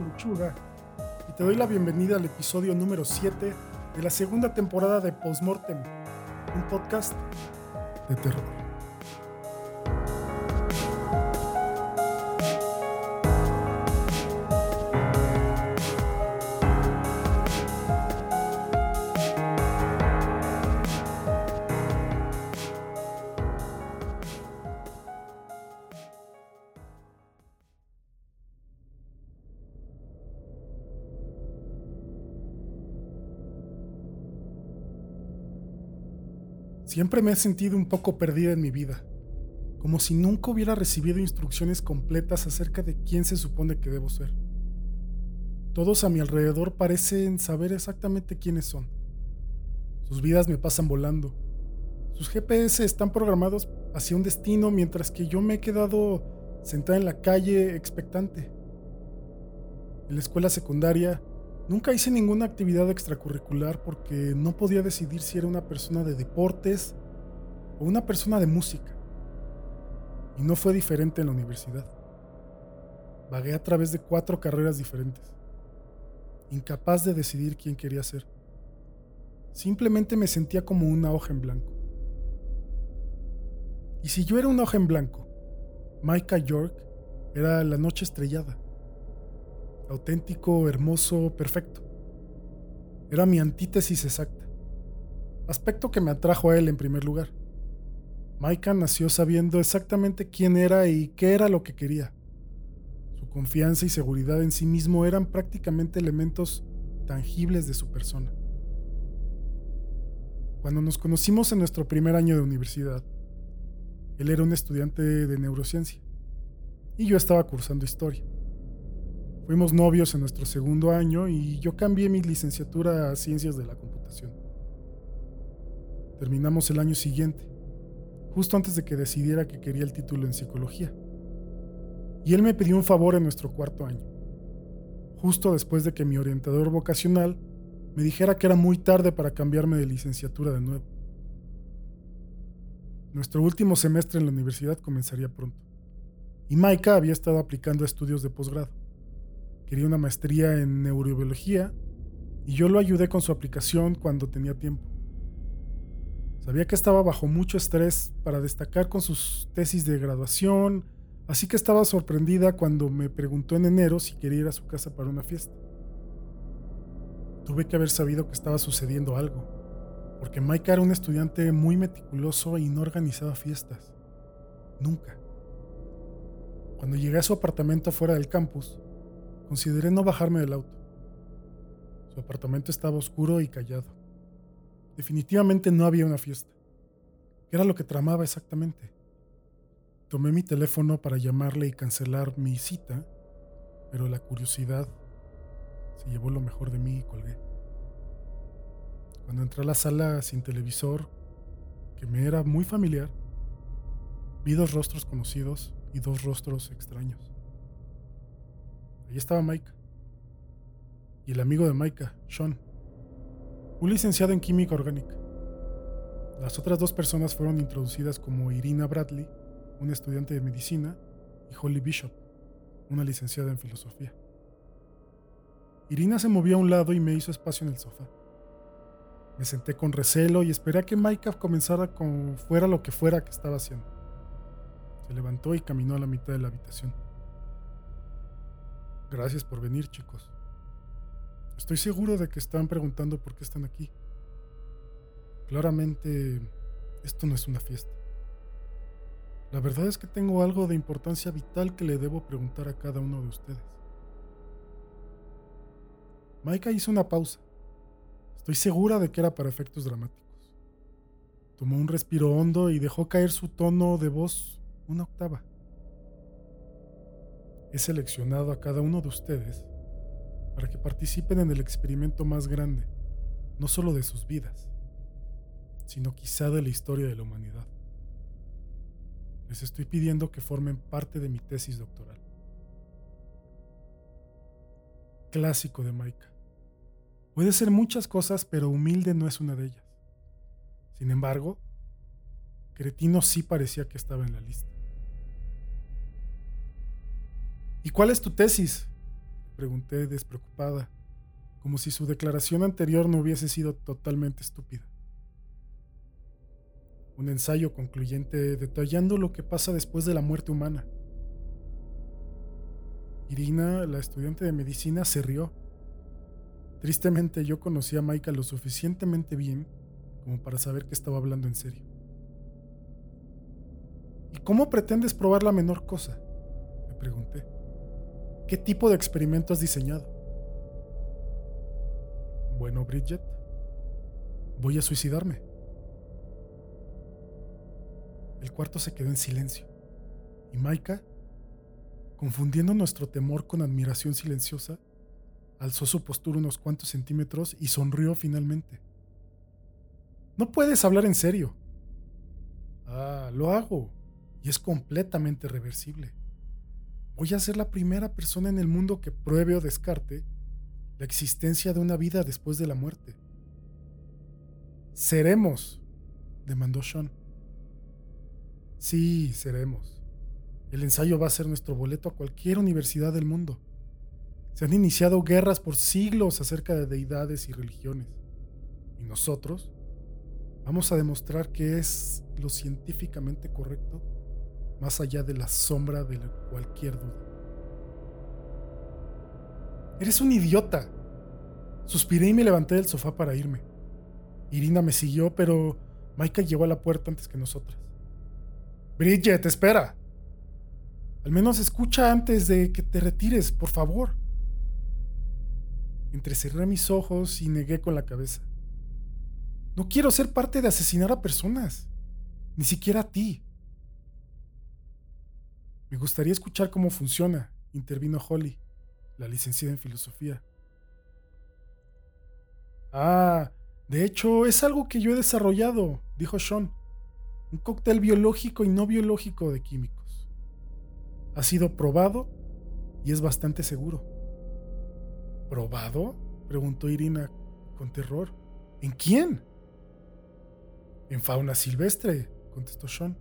Lechuga y te doy la bienvenida al episodio número 7 de la segunda temporada de Postmortem, un podcast de terror. Siempre me he sentido un poco perdida en mi vida, como si nunca hubiera recibido instrucciones completas acerca de quién se supone que debo ser. Todos a mi alrededor parecen saber exactamente quiénes son. Sus vidas me pasan volando. Sus GPS están programados hacia un destino mientras que yo me he quedado sentada en la calle expectante. En la escuela secundaria Nunca hice ninguna actividad extracurricular porque no podía decidir si era una persona de deportes o una persona de música. Y no fue diferente en la universidad. Vagué a través de cuatro carreras diferentes, incapaz de decidir quién quería ser. Simplemente me sentía como una hoja en blanco. Y si yo era una hoja en blanco, Micah York era la noche estrellada auténtico, hermoso, perfecto. Era mi antítesis exacta. Aspecto que me atrajo a él en primer lugar. Maika nació sabiendo exactamente quién era y qué era lo que quería. Su confianza y seguridad en sí mismo eran prácticamente elementos tangibles de su persona. Cuando nos conocimos en nuestro primer año de universidad, él era un estudiante de neurociencia y yo estaba cursando historia. Fuimos novios en nuestro segundo año y yo cambié mi licenciatura a Ciencias de la Computación. Terminamos el año siguiente, justo antes de que decidiera que quería el título en psicología. Y él me pidió un favor en nuestro cuarto año, justo después de que mi orientador vocacional me dijera que era muy tarde para cambiarme de licenciatura de nuevo. Nuestro último semestre en la universidad comenzaría pronto, y Maika había estado aplicando estudios de posgrado. Quería una maestría en neurobiología y yo lo ayudé con su aplicación cuando tenía tiempo. Sabía que estaba bajo mucho estrés para destacar con sus tesis de graduación, así que estaba sorprendida cuando me preguntó en enero si quería ir a su casa para una fiesta. Tuve que haber sabido que estaba sucediendo algo, porque Mike era un estudiante muy meticuloso y no organizaba fiestas. Nunca. Cuando llegué a su apartamento fuera del campus, Consideré no bajarme del auto. Su apartamento estaba oscuro y callado. Definitivamente no había una fiesta. ¿Qué era lo que tramaba exactamente? Tomé mi teléfono para llamarle y cancelar mi cita, pero la curiosidad se llevó lo mejor de mí y colgué. Cuando entré a la sala sin televisor, que me era muy familiar, vi dos rostros conocidos y dos rostros extraños. Ahí estaba Mike. Y el amigo de Micah, Sean. Un licenciado en química orgánica. Las otras dos personas fueron introducidas como Irina Bradley, una estudiante de medicina, y Holly Bishop, una licenciada en filosofía. Irina se movió a un lado y me hizo espacio en el sofá. Me senté con recelo y esperé a que Micah comenzara con fuera lo que fuera que estaba haciendo. Se levantó y caminó a la mitad de la habitación. Gracias por venir, chicos. Estoy seguro de que están preguntando por qué están aquí. Claramente, esto no es una fiesta. La verdad es que tengo algo de importancia vital que le debo preguntar a cada uno de ustedes. Maika hizo una pausa. Estoy segura de que era para efectos dramáticos. Tomó un respiro hondo y dejó caer su tono de voz una octava he seleccionado a cada uno de ustedes para que participen en el experimento más grande, no solo de sus vidas, sino quizá de la historia de la humanidad. Les estoy pidiendo que formen parte de mi tesis doctoral. clásico de Maika. Puede ser muchas cosas, pero humilde no es una de ellas. Sin embargo, Cretino sí parecía que estaba en la lista. ¿Y cuál es tu tesis? pregunté despreocupada, como si su declaración anterior no hubiese sido totalmente estúpida. Un ensayo concluyente detallando lo que pasa después de la muerte humana. Irina, la estudiante de medicina, se rió. Tristemente yo conocía a Maika lo suficientemente bien como para saber que estaba hablando en serio. ¿Y cómo pretendes probar la menor cosa? Le pregunté. ¿Qué tipo de experimento has diseñado? Bueno, Bridget, voy a suicidarme. El cuarto se quedó en silencio y Maika, confundiendo nuestro temor con admiración silenciosa, alzó su postura unos cuantos centímetros y sonrió finalmente. No puedes hablar en serio. Ah, lo hago, y es completamente reversible. Voy a ser la primera persona en el mundo que pruebe o descarte la existencia de una vida después de la muerte. Seremos, demandó Sean. Sí, seremos. El ensayo va a ser nuestro boleto a cualquier universidad del mundo. Se han iniciado guerras por siglos acerca de deidades y religiones. Y nosotros vamos a demostrar que es lo científicamente correcto más allá de la sombra de cualquier duda. Eres un idiota. Suspiré y me levanté del sofá para irme. Irina me siguió, pero Maika llegó a la puerta antes que nosotras. Bridget, espera. Al menos escucha antes de que te retires, por favor. Entrecerré mis ojos y negué con la cabeza. No quiero ser parte de asesinar a personas, ni siquiera a ti. Me gustaría escuchar cómo funciona, intervino Holly, la licenciada en filosofía. Ah, de hecho, es algo que yo he desarrollado, dijo Sean. Un cóctel biológico y no biológico de químicos. Ha sido probado y es bastante seguro. ¿Probado? preguntó Irina con terror. ¿En quién? En fauna silvestre, contestó Sean.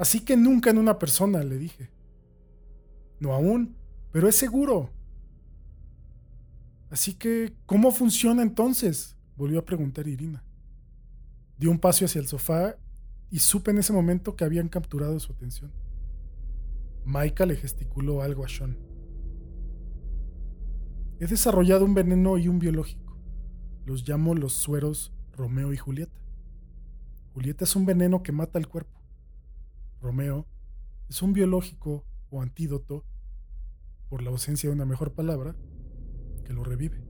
Así que nunca en una persona, le dije. No aún, pero es seguro. Así que, ¿cómo funciona entonces? volvió a preguntar Irina. Dio un paso hacia el sofá y supe en ese momento que habían capturado su atención. Maika le gesticuló algo a Sean. He desarrollado un veneno y un biológico. Los llamo los sueros Romeo y Julieta. Julieta es un veneno que mata el cuerpo. Romeo, es un biológico o antídoto, por la ausencia de una mejor palabra, que lo revive.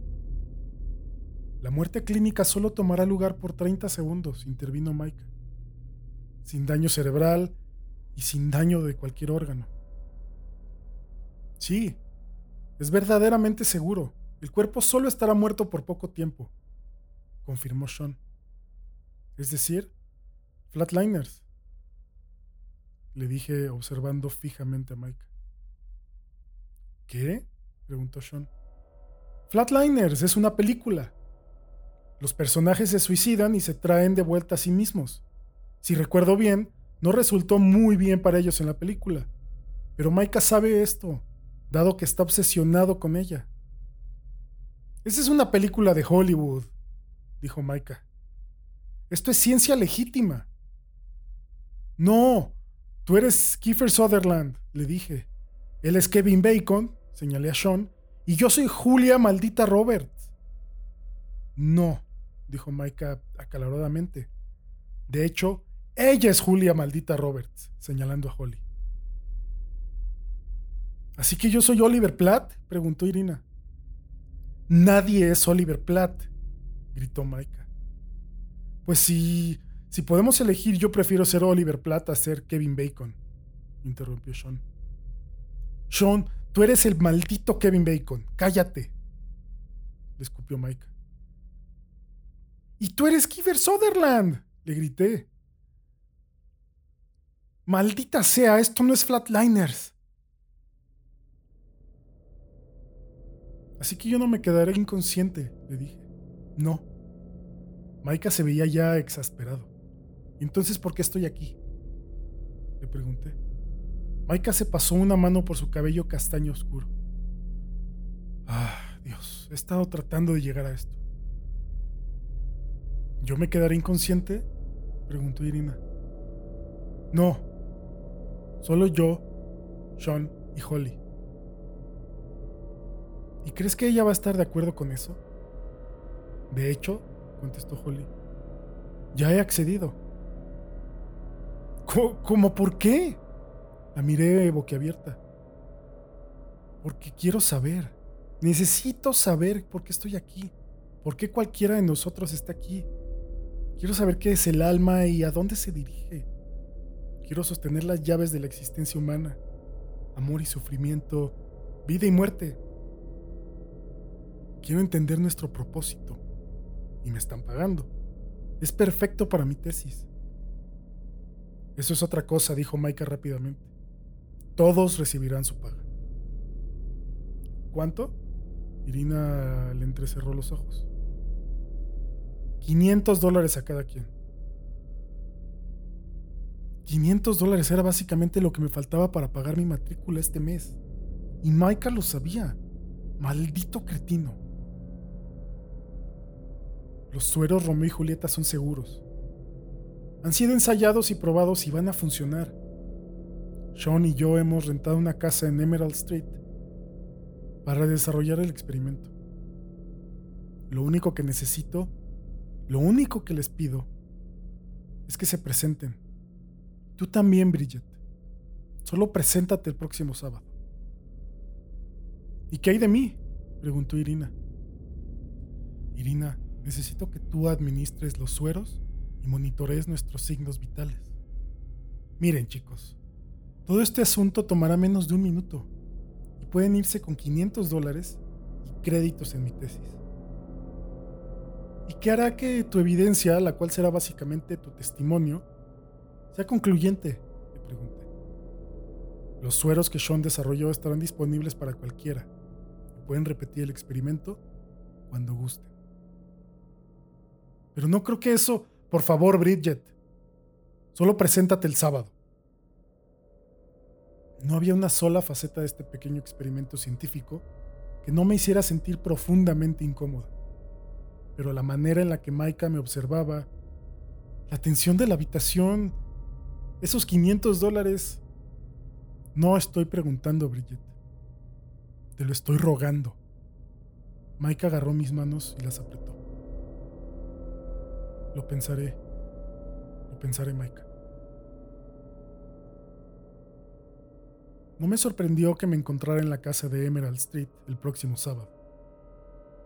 La muerte clínica solo tomará lugar por 30 segundos, intervino Mike, sin daño cerebral y sin daño de cualquier órgano. Sí, es verdaderamente seguro. El cuerpo solo estará muerto por poco tiempo, confirmó Sean. Es decir, flatliners le dije observando fijamente a Mike. ¿Qué? preguntó Sean. Flatliners es una película. Los personajes se suicidan y se traen de vuelta a sí mismos. Si recuerdo bien, no resultó muy bien para ellos en la película. Pero Maika sabe esto, dado que está obsesionado con ella. Esa es una película de Hollywood, dijo Maika. Esto es ciencia legítima. No, Tú eres Kiefer Sutherland, le dije. Él es Kevin Bacon, señalé a Sean, y yo soy Julia maldita Roberts. No, dijo Micah acaloradamente. De hecho, ella es Julia maldita Roberts, señalando a Holly. ¿Así que yo soy Oliver Platt? preguntó Irina. Nadie es Oliver Platt, gritó Micah. Pues si si podemos elegir, yo prefiero ser Oliver Platt a ser Kevin Bacon, interrumpió Sean. Sean, tú eres el maldito Kevin Bacon. Cállate. Le escupió Mike. Y tú eres Kiefer Sutherland, le grité. Maldita sea, esto no es Flatliners. Así que yo no me quedaré inconsciente, le dije. No. Maika se veía ya exasperado. Entonces, ¿por qué estoy aquí? Le pregunté. Maika se pasó una mano por su cabello castaño oscuro. Ah, Dios, he estado tratando de llegar a esto. ¿Yo me quedaré inconsciente? preguntó Irina. No, solo yo, Sean y Holly. ¿Y crees que ella va a estar de acuerdo con eso? De hecho, contestó Holly, ya he accedido. ¿Cómo, por qué? La miré boquiabierta. Porque quiero saber. Necesito saber por qué estoy aquí. ¿Por qué cualquiera de nosotros está aquí? Quiero saber qué es el alma y a dónde se dirige. Quiero sostener las llaves de la existencia humana. Amor y sufrimiento, vida y muerte. Quiero entender nuestro propósito. Y me están pagando. Es perfecto para mi tesis. Eso es otra cosa, dijo Maika rápidamente. Todos recibirán su paga. ¿Cuánto? Irina le entrecerró los ojos. 500 dólares a cada quien. 500 dólares era básicamente lo que me faltaba para pagar mi matrícula este mes. Y Maika lo sabía. Maldito cretino. Los sueros Romeo y Julieta son seguros. Han sido ensayados y probados y van a funcionar. Sean y yo hemos rentado una casa en Emerald Street para desarrollar el experimento. Lo único que necesito, lo único que les pido, es que se presenten. Tú también, Bridget. Solo preséntate el próximo sábado. ¿Y qué hay de mí? preguntó Irina. Irina, necesito que tú administres los sueros y monitorees nuestros signos vitales. Miren, chicos, todo este asunto tomará menos de un minuto y pueden irse con 500 dólares y créditos en mi tesis. ¿Y qué hará que tu evidencia, la cual será básicamente tu testimonio, sea concluyente? Le pregunté. Los sueros que Sean desarrolló estarán disponibles para cualquiera y pueden repetir el experimento cuando gusten. Pero no creo que eso... Por favor, Bridget. Solo preséntate el sábado. No había una sola faceta de este pequeño experimento científico que no me hiciera sentir profundamente incómoda. Pero la manera en la que Maika me observaba, la tensión de la habitación, esos 500 dólares... No estoy preguntando, Bridget. Te lo estoy rogando. Maika agarró mis manos y las apretó. Lo pensaré. Lo pensaré, Mike. No me sorprendió que me encontrara en la casa de Emerald Street el próximo sábado.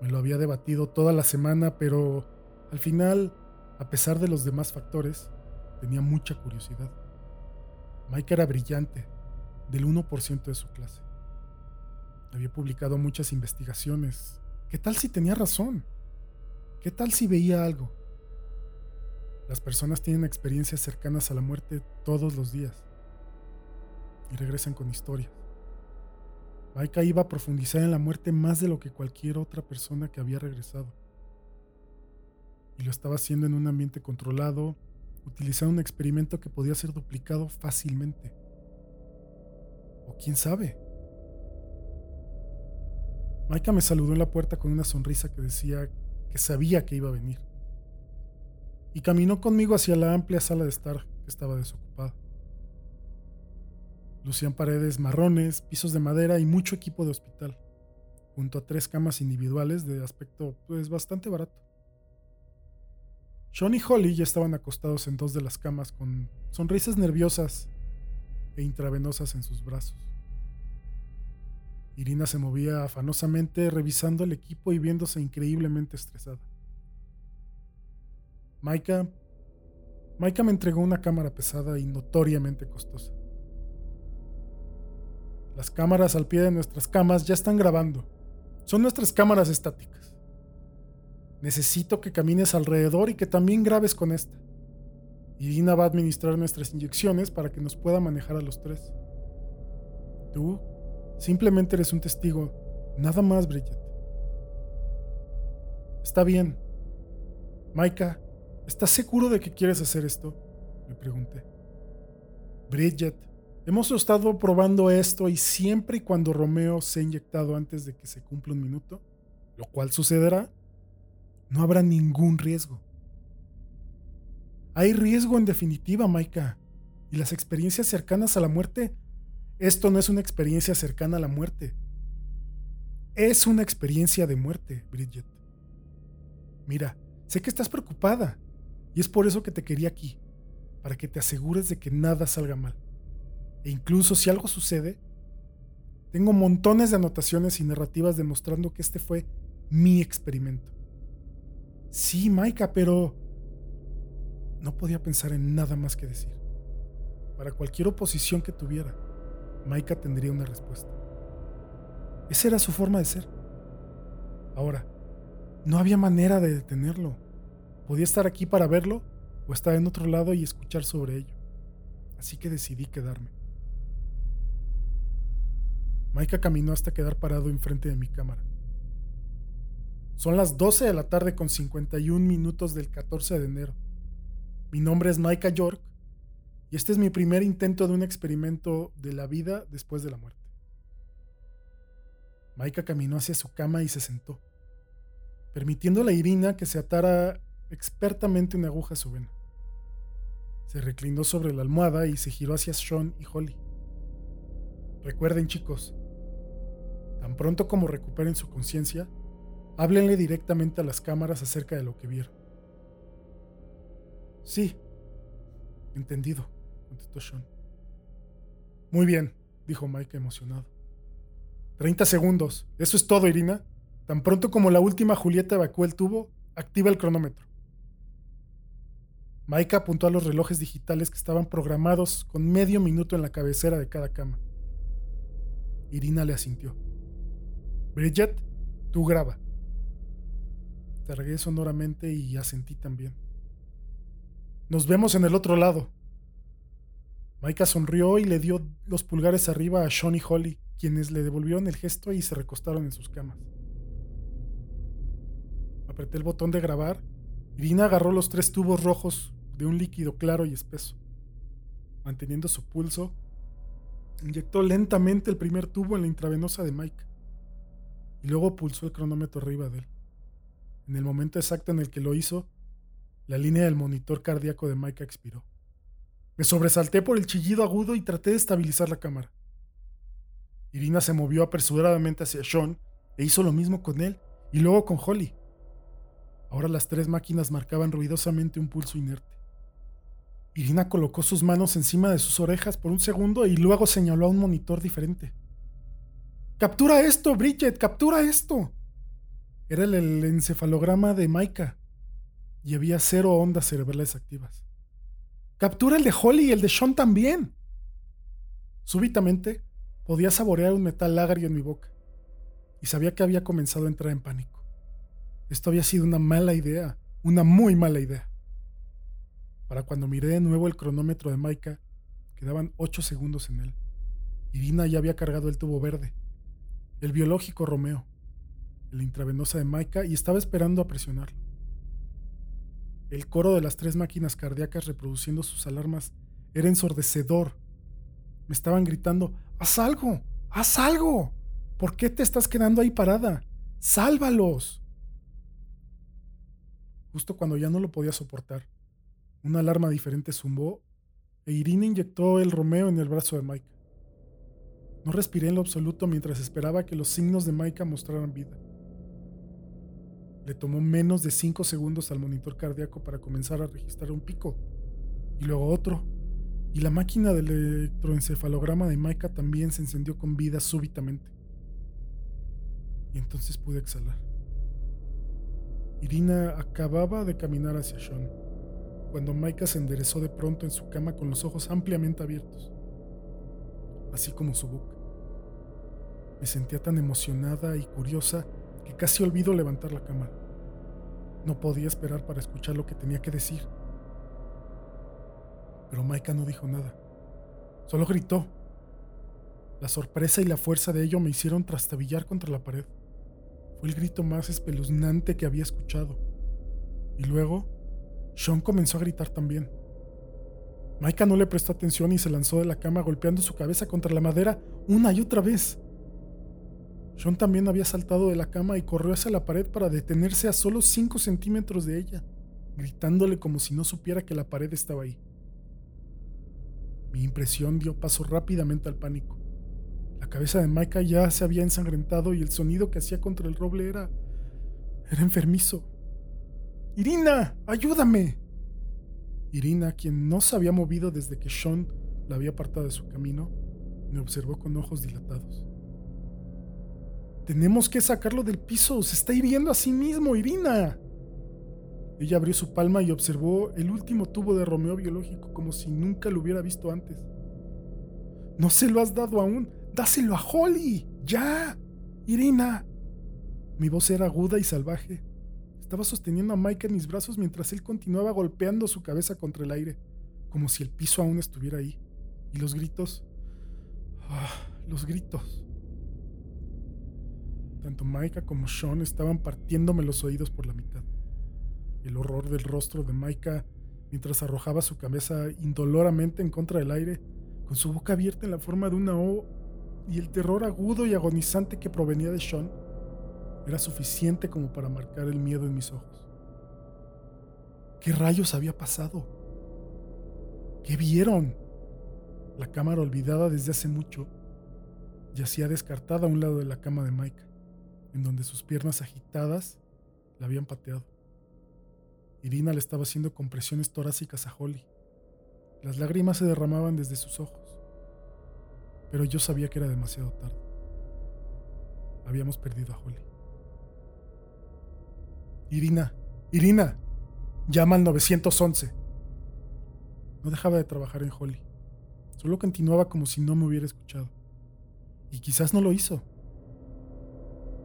Me lo había debatido toda la semana, pero al final, a pesar de los demás factores, tenía mucha curiosidad. Mike era brillante, del 1% de su clase. Había publicado muchas investigaciones. ¿Qué tal si tenía razón? ¿Qué tal si veía algo? Las personas tienen experiencias cercanas a la muerte todos los días y regresan con historias. Maika iba a profundizar en la muerte más de lo que cualquier otra persona que había regresado. Y lo estaba haciendo en un ambiente controlado, utilizando un experimento que podía ser duplicado fácilmente. O quién sabe. Maika me saludó en la puerta con una sonrisa que decía que sabía que iba a venir y caminó conmigo hacia la amplia sala de estar que estaba desocupada. Lucían paredes marrones, pisos de madera y mucho equipo de hospital, junto a tres camas individuales de aspecto pues bastante barato. Sean y Holly ya estaban acostados en dos de las camas con sonrisas nerviosas e intravenosas en sus brazos. Irina se movía afanosamente revisando el equipo y viéndose increíblemente estresada. Maika. Maika me entregó una cámara pesada y notoriamente costosa. Las cámaras al pie de nuestras camas ya están grabando. Son nuestras cámaras estáticas. Necesito que camines alrededor y que también grabes con esta. Irina va a administrar nuestras inyecciones para que nos pueda manejar a los tres. Tú simplemente eres un testigo, nada más, Bridget. Está bien. Maika, ¿estás seguro de que quieres hacer esto? Le pregunté. Bridget, hemos estado probando esto y siempre y cuando Romeo se ha inyectado antes de que se cumpla un minuto, lo cual sucederá, no habrá ningún riesgo. Hay riesgo en definitiva, Maika. Y las experiencias cercanas a la muerte, esto no es una experiencia cercana a la muerte. Es una experiencia de muerte, Bridget. Mira, sé que estás preocupada y es por eso que te quería aquí, para que te asegures de que nada salga mal. E incluso si algo sucede, tengo montones de anotaciones y narrativas demostrando que este fue mi experimento. Sí, Maika, pero no podía pensar en nada más que decir. Para cualquier oposición que tuviera, Maika tendría una respuesta. Esa era su forma de ser. Ahora, no había manera de detenerlo. Podía estar aquí para verlo o estar en otro lado y escuchar sobre ello. Así que decidí quedarme. Maika caminó hasta quedar parado enfrente de mi cámara. Son las 12 de la tarde con 51 minutos del 14 de enero. Mi nombre es Maika York y este es mi primer intento de un experimento de la vida después de la muerte. Maika caminó hacia su cama y se sentó, permitiendo a la Irina que se atara expertamente una aguja a su vena. Se reclinó sobre la almohada y se giró hacia Sean y Holly. Recuerden chicos, tan pronto como recuperen su conciencia, háblenle directamente a las cámaras acerca de lo que vieron. Sí, entendido, contestó Sean. Muy bien, dijo Mike emocionado. Treinta segundos. Eso es todo, Irina. Tan pronto como la última Julieta evacuó el tubo, activa el cronómetro. Maika apuntó a los relojes digitales que estaban programados con medio minuto en la cabecera de cada cama. Irina le asintió. Bridget, tú graba. Targué sonoramente y asentí también. Nos vemos en el otro lado. Maika sonrió y le dio los pulgares arriba a Sean y Holly, quienes le devolvieron el gesto y se recostaron en sus camas. Apreté el botón de grabar. Irina agarró los tres tubos rojos de un líquido claro y espeso. Manteniendo su pulso, inyectó lentamente el primer tubo en la intravenosa de Mike y luego pulsó el cronómetro arriba de él. En el momento exacto en el que lo hizo, la línea del monitor cardíaco de Mike expiró. Me sobresalté por el chillido agudo y traté de estabilizar la cámara. Irina se movió apresuradamente hacia Sean e hizo lo mismo con él y luego con Holly. Ahora las tres máquinas marcaban ruidosamente un pulso inerte. Irina colocó sus manos encima de sus orejas por un segundo y luego señaló a un monitor diferente. ¡Captura esto, Bridget! ¡Captura esto! Era el, encefalograma de Maika y había cero ondas cerebrales activas. ¡Captura el de Holly y el de Sean también! Súbitamente, Podía saborear un metal agrio en mi boca y sabía que había comenzado a entrar en pánico. Esto había sido una mala idea, una muy mala idea. Para cuando miré de nuevo el cronómetro de Maika, quedaban ocho segundos en él. Irina ya había cargado el tubo verde, el biológico Romeo, el intravenosa de Maika y estaba esperando a presionarlo. El coro de las tres máquinas cardíacas reproduciendo sus alarmas era ensordecedor. Me estaban gritando, Haz algo, haz algo. ¿Por qué te estás quedando ahí parada? Sálvalos. Justo cuando ya no lo podía soportar, una alarma diferente zumbó e Irina inyectó el Romeo en el brazo de Mike. No respiré en lo absoluto mientras esperaba que los signos de Mike mostraran vida. Le tomó menos de 5 segundos al monitor cardíaco para comenzar a registrar un pico, y luego otro, y la máquina del electroencefalograma de Maika también se encendió con vida súbitamente. Y entonces pude exhalar. Irina acababa de caminar hacia Sean, cuando Maika se enderezó de pronto en su cama con los ojos ampliamente abiertos, así como su boca. Me sentía tan emocionada y curiosa que casi olvido levantar la cama. No podía esperar para escuchar lo que tenía que decir pero Maika no dijo nada. Solo gritó. La sorpresa y la fuerza de ello me hicieron trastabillar contra la pared. Fue el grito más espeluznante que había escuchado. Y luego, Sean comenzó a gritar también. Maika no le prestó atención y se lanzó de la cama golpeando su cabeza contra la madera una y otra vez. Sean también había saltado de la cama y corrió hacia la pared para detenerse a solo 5 centímetros de ella, gritándole como si no supiera que la pared estaba ahí. Mi impresión dio paso rápidamente al pánico. La cabeza de Maika ya se había ensangrentado y el sonido que hacía contra el roble era... era enfermizo. Irina, ayúdame. Irina, quien no se había movido desde que Sean la había apartado de su camino, me observó con ojos dilatados. Tenemos que sacarlo del piso, se está hiriendo a sí mismo, Irina. Ella abrió su palma y observó el último tubo de Romeo biológico como si nunca lo hubiera visto antes. No se lo has dado aún, dáselo a Holly, ya. Irina. Mi voz era aguda y salvaje. Estaba sosteniendo a Mike en mis brazos mientras él continuaba golpeando su cabeza contra el aire, como si el piso aún estuviera ahí. Y los gritos... Ah, los gritos. Tanto Maika como Sean estaban partiéndome los oídos por la mitad. El horror del rostro de Maika mientras arrojaba su cabeza indoloramente en contra del aire, con su boca abierta en la forma de una O, y el terror agudo y agonizante que provenía de Sean, era suficiente como para marcar el miedo en mis ojos. ¿Qué rayos había pasado? ¿Qué vieron? La cámara olvidada desde hace mucho yacía descartada a un lado de la cama de Mike, en donde sus piernas agitadas la habían pateado. Irina le estaba haciendo compresiones torácicas a Holly. Las lágrimas se derramaban desde sus ojos. Pero yo sabía que era demasiado tarde. Habíamos perdido a Holly. Irina, Irina, llama al 911. No dejaba de trabajar en Holly. Solo continuaba como si no me hubiera escuchado. Y quizás no lo hizo.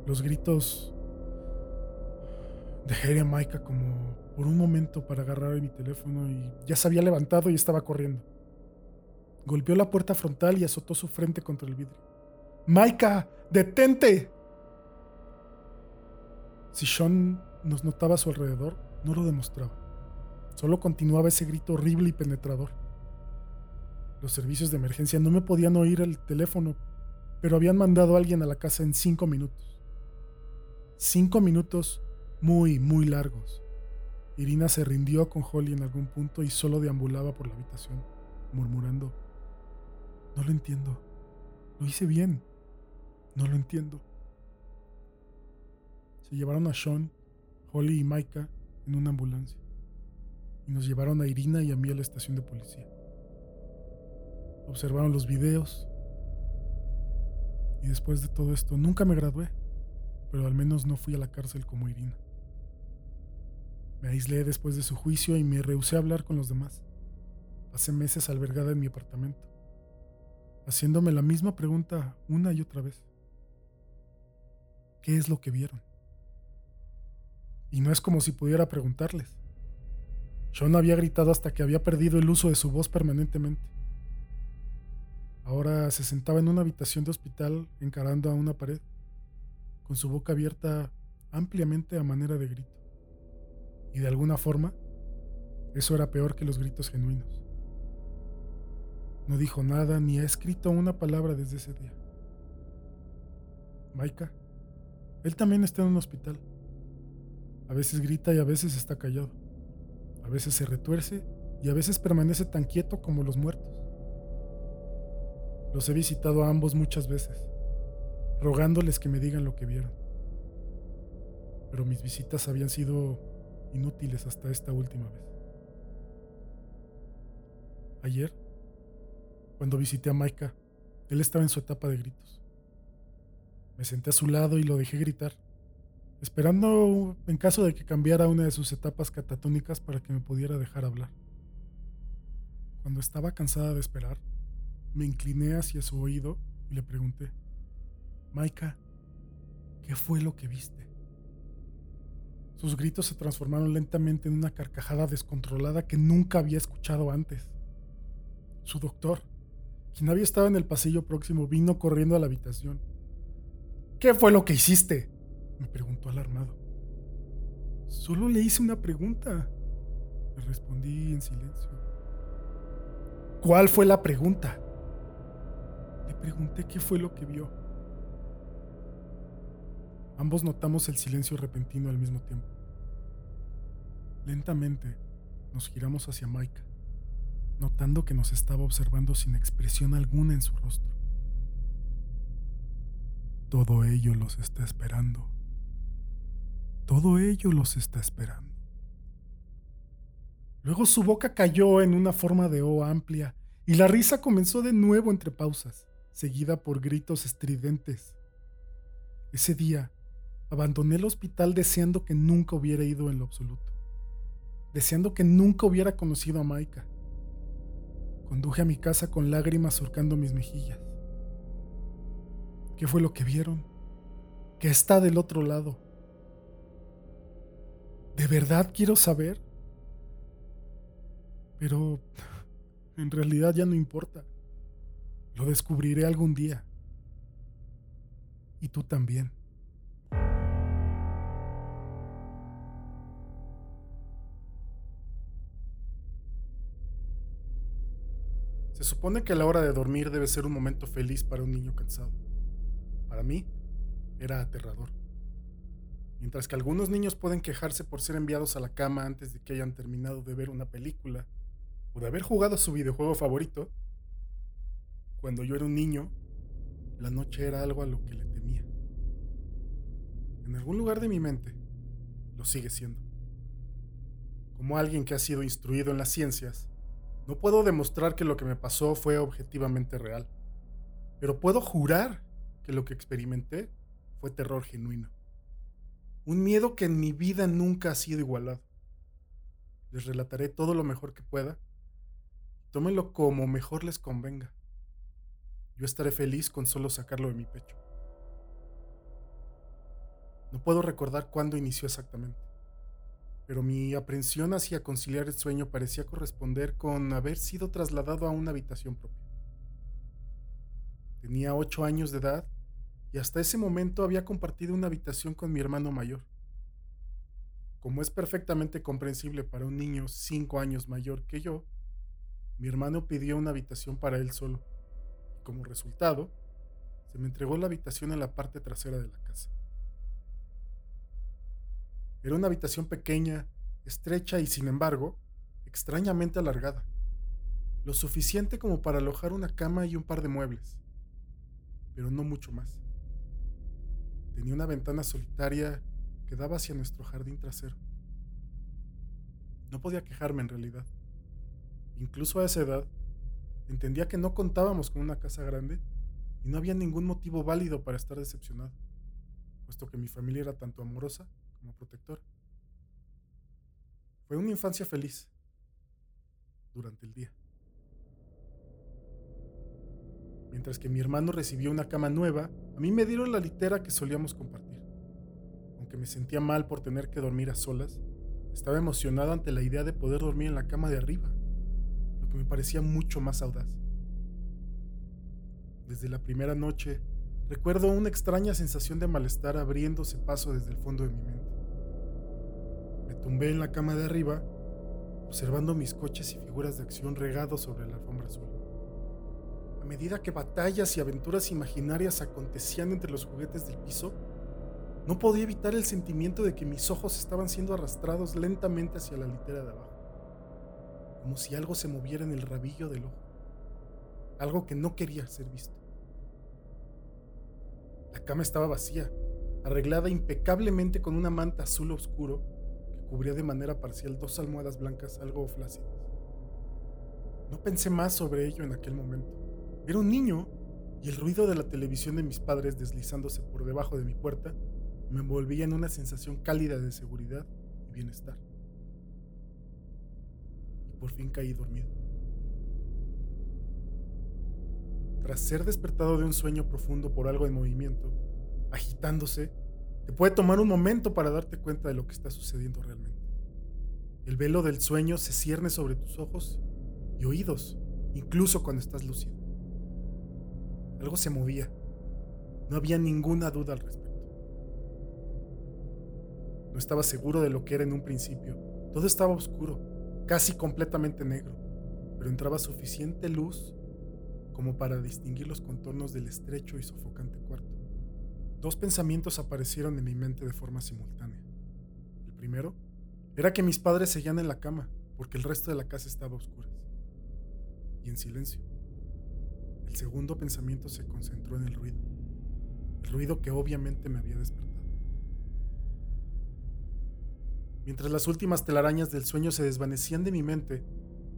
Los gritos dejé a Maika como por un momento para agarrar mi teléfono y ya se había levantado y estaba corriendo. Golpeó la puerta frontal y azotó su frente contra el vidrio. Maika, detente. Si Sean nos notaba a su alrededor, no lo demostraba. Solo continuaba ese grito horrible y penetrador. Los servicios de emergencia no me podían oír el teléfono, pero habían mandado a alguien a la casa en cinco minutos. Cinco minutos muy, muy largos. Irina se rindió con Holly en algún punto y solo deambulaba por la habitación, murmurando, No lo entiendo. Lo hice bien. No lo entiendo. Se llevaron a Sean Holly y Maika en una ambulancia y nos llevaron a Irina y a mí a la estación de policía. Observaron los videos y después de todo esto nunca me gradué, pero al menos no fui a la cárcel como Irina. Me aislé después de su juicio y me rehusé a hablar con los demás. Pasé meses albergada en mi apartamento, haciéndome la misma pregunta una y otra vez. ¿Qué es lo que vieron? Y no es como si pudiera preguntarles. Sean había gritado hasta que había perdido el uso de su voz permanentemente. Ahora se sentaba en una habitación de hospital encarando a una pared, con su boca abierta ampliamente a manera de grito. Y de alguna forma, eso era peor que los gritos genuinos. No dijo nada ni ha escrito una palabra desde ese día. Maika, él también está en un hospital. A veces grita y a veces está callado. A veces se retuerce y a veces permanece tan quieto como los muertos. Los he visitado a ambos muchas veces, rogándoles que me digan lo que vieron. Pero mis visitas habían sido inútiles hasta esta última vez. Ayer, cuando visité a Maika, él estaba en su etapa de gritos. Me senté a su lado y lo dejé gritar esperando en caso de que cambiara una de sus etapas catatónicas para que me pudiera dejar hablar. Cuando estaba cansada de esperar, me incliné hacia su oído y le pregunté, Maika, ¿qué fue lo que viste? Sus gritos se transformaron lentamente en una carcajada descontrolada que nunca había escuchado antes. Su doctor, quien había estado en el pasillo próximo, vino corriendo a la habitación. ¿Qué fue lo que hiciste? Me preguntó alarmado. Solo le hice una pregunta. Le respondí en silencio. ¿Cuál fue la pregunta? Le pregunté qué fue lo que vio. Ambos notamos el silencio repentino al mismo tiempo. Lentamente nos giramos hacia Maika, notando que nos estaba observando sin expresión alguna en su rostro. Todo ello los está esperando. Todo ello los está esperando. Luego su boca cayó en una forma de O amplia y la risa comenzó de nuevo entre pausas, seguida por gritos estridentes. Ese día, abandoné el hospital deseando que nunca hubiera ido en lo absoluto, deseando que nunca hubiera conocido a Maika. Conduje a mi casa con lágrimas surcando mis mejillas. ¿Qué fue lo que vieron? ¿Qué está del otro lado? ¿De verdad quiero saber? Pero en realidad ya no importa. Lo descubriré algún día. Y tú también. Se supone que la hora de dormir debe ser un momento feliz para un niño cansado. Para mí, era aterrador. Mientras que algunos niños pueden quejarse por ser enviados a la cama antes de que hayan terminado de ver una película o de haber jugado su videojuego favorito, cuando yo era un niño, la noche era algo a lo que le temía. En algún lugar de mi mente, lo sigue siendo. Como alguien que ha sido instruido en las ciencias, no puedo demostrar que lo que me pasó fue objetivamente real, pero puedo jurar que lo que experimenté fue terror genuino. Un miedo que en mi vida nunca ha sido igualado. Les relataré todo lo mejor que pueda. Tómenlo como mejor les convenga. Yo estaré feliz con solo sacarlo de mi pecho. No puedo recordar cuándo inició exactamente, pero mi aprensión hacia conciliar el sueño parecía corresponder con haber sido trasladado a una habitación propia. Tenía ocho años de edad y hasta ese momento había compartido una habitación con mi hermano mayor. Como es perfectamente comprensible para un niño cinco años mayor que yo, mi hermano pidió una habitación para él solo. Y como resultado, se me entregó la habitación en la parte trasera de la casa. Era una habitación pequeña, estrecha y sin embargo, extrañamente alargada. Lo suficiente como para alojar una cama y un par de muebles, pero no mucho más. Tenía una ventana solitaria que daba hacia nuestro jardín trasero. No podía quejarme en realidad. Incluso a esa edad, entendía que no contábamos con una casa grande y no había ningún motivo válido para estar decepcionado, puesto que mi familia era tanto amorosa como protectora. Fue una infancia feliz durante el día. Mientras que mi hermano recibió una cama nueva, a mí me dieron la litera que solíamos compartir. Aunque me sentía mal por tener que dormir a solas, estaba emocionado ante la idea de poder dormir en la cama de arriba, lo que me parecía mucho más audaz. Desde la primera noche, recuerdo una extraña sensación de malestar abriéndose paso desde el fondo de mi mente. Me tumbé en la cama de arriba, observando mis coches y figuras de acción regados sobre la alfombra azul medida que batallas y aventuras imaginarias acontecían entre los juguetes del piso, no podía evitar el sentimiento de que mis ojos estaban siendo arrastrados lentamente hacia la litera de abajo, como si algo se moviera en el rabillo del ojo, algo que no quería ser visto. La cama estaba vacía, arreglada impecablemente con una manta azul oscuro que cubría de manera parcial dos almohadas blancas algo flácidas. No pensé más sobre ello en aquel momento. Era un niño y el ruido de la televisión de mis padres deslizándose por debajo de mi puerta me envolvía en una sensación cálida de seguridad y bienestar. Y por fin caí dormido. Tras ser despertado de un sueño profundo por algo en movimiento, agitándose, te puede tomar un momento para darte cuenta de lo que está sucediendo realmente. El velo del sueño se cierne sobre tus ojos y oídos, incluso cuando estás lúcido. Algo se movía. No había ninguna duda al respecto. No estaba seguro de lo que era en un principio. Todo estaba oscuro, casi completamente negro, pero entraba suficiente luz como para distinguir los contornos del estrecho y sofocante cuarto. Dos pensamientos aparecieron en mi mente de forma simultánea. El primero era que mis padres seguían en la cama, porque el resto de la casa estaba a oscuras y en silencio. El segundo pensamiento se concentró en el ruido, el ruido que obviamente me había despertado. Mientras las últimas telarañas del sueño se desvanecían de mi mente,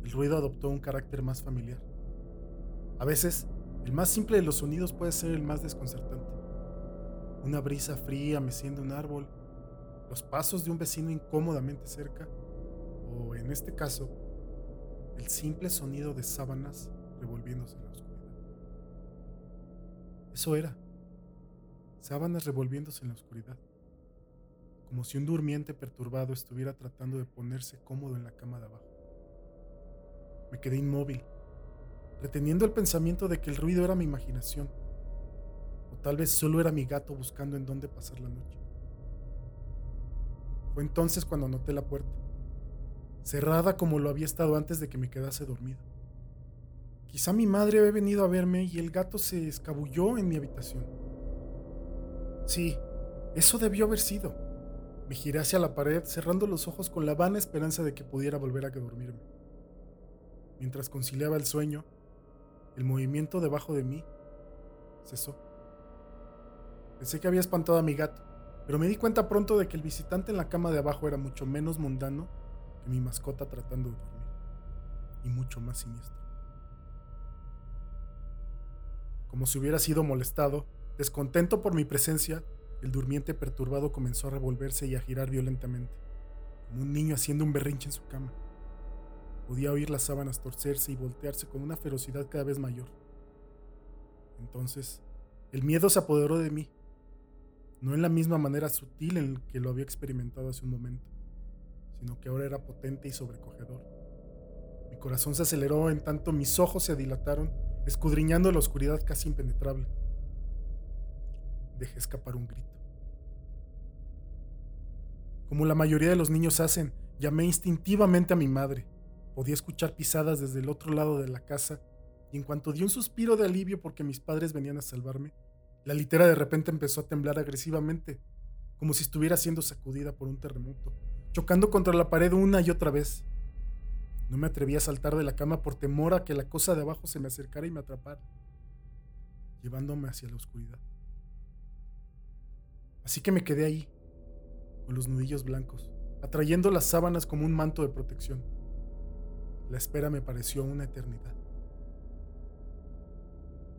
el ruido adoptó un carácter más familiar. A veces, el más simple de los sonidos puede ser el más desconcertante. Una brisa fría meciendo un árbol, los pasos de un vecino incómodamente cerca, o en este caso, el simple sonido de sábanas revolviéndose en la oscuridad. Eso era, sábanas revolviéndose en la oscuridad como si un durmiente perturbado estuviera tratando de ponerse cómodo en la cama de abajo. Me quedé inmóvil, reteniendo el pensamiento de que el ruido era mi imaginación, o tal vez solo era mi gato buscando en dónde pasar la noche. Fue entonces cuando noté la puerta, cerrada como lo había estado antes de que me quedase dormido. Quizá mi madre había venido a verme y el gato se escabulló en mi habitación. Sí, eso debió haber sido. Me giré hacia la pared, cerrando los ojos con la vana esperanza de que pudiera volver a dormirme. Mientras conciliaba el sueño, el movimiento debajo de mí cesó. Pensé que había espantado a mi gato, pero me di cuenta pronto de que el visitante en la cama de abajo era mucho menos mundano que mi mascota tratando de dormir, y mucho más siniestro. Como si hubiera sido molestado, descontento por mi presencia, el durmiente perturbado comenzó a revolverse y a girar violentamente, como un niño haciendo un berrinche en su cama. Podía oír las sábanas torcerse y voltearse con una ferocidad cada vez mayor. Entonces, el miedo se apoderó de mí, no en la misma manera sutil en que lo había experimentado hace un momento, sino que ahora era potente y sobrecogedor. Mi corazón se aceleró en tanto mis ojos se dilataron, escudriñando la oscuridad casi impenetrable. Dejé escapar un grito. Como la mayoría de los niños hacen, llamé instintivamente a mi madre. Podía escuchar pisadas desde el otro lado de la casa y en cuanto di un suspiro de alivio porque mis padres venían a salvarme, la litera de repente empezó a temblar agresivamente, como si estuviera siendo sacudida por un terremoto, chocando contra la pared una y otra vez. No me atreví a saltar de la cama por temor a que la cosa de abajo se me acercara y me atrapara, llevándome hacia la oscuridad. Así que me quedé ahí, con los nudillos blancos, atrayendo las sábanas como un manto de protección. La espera me pareció una eternidad.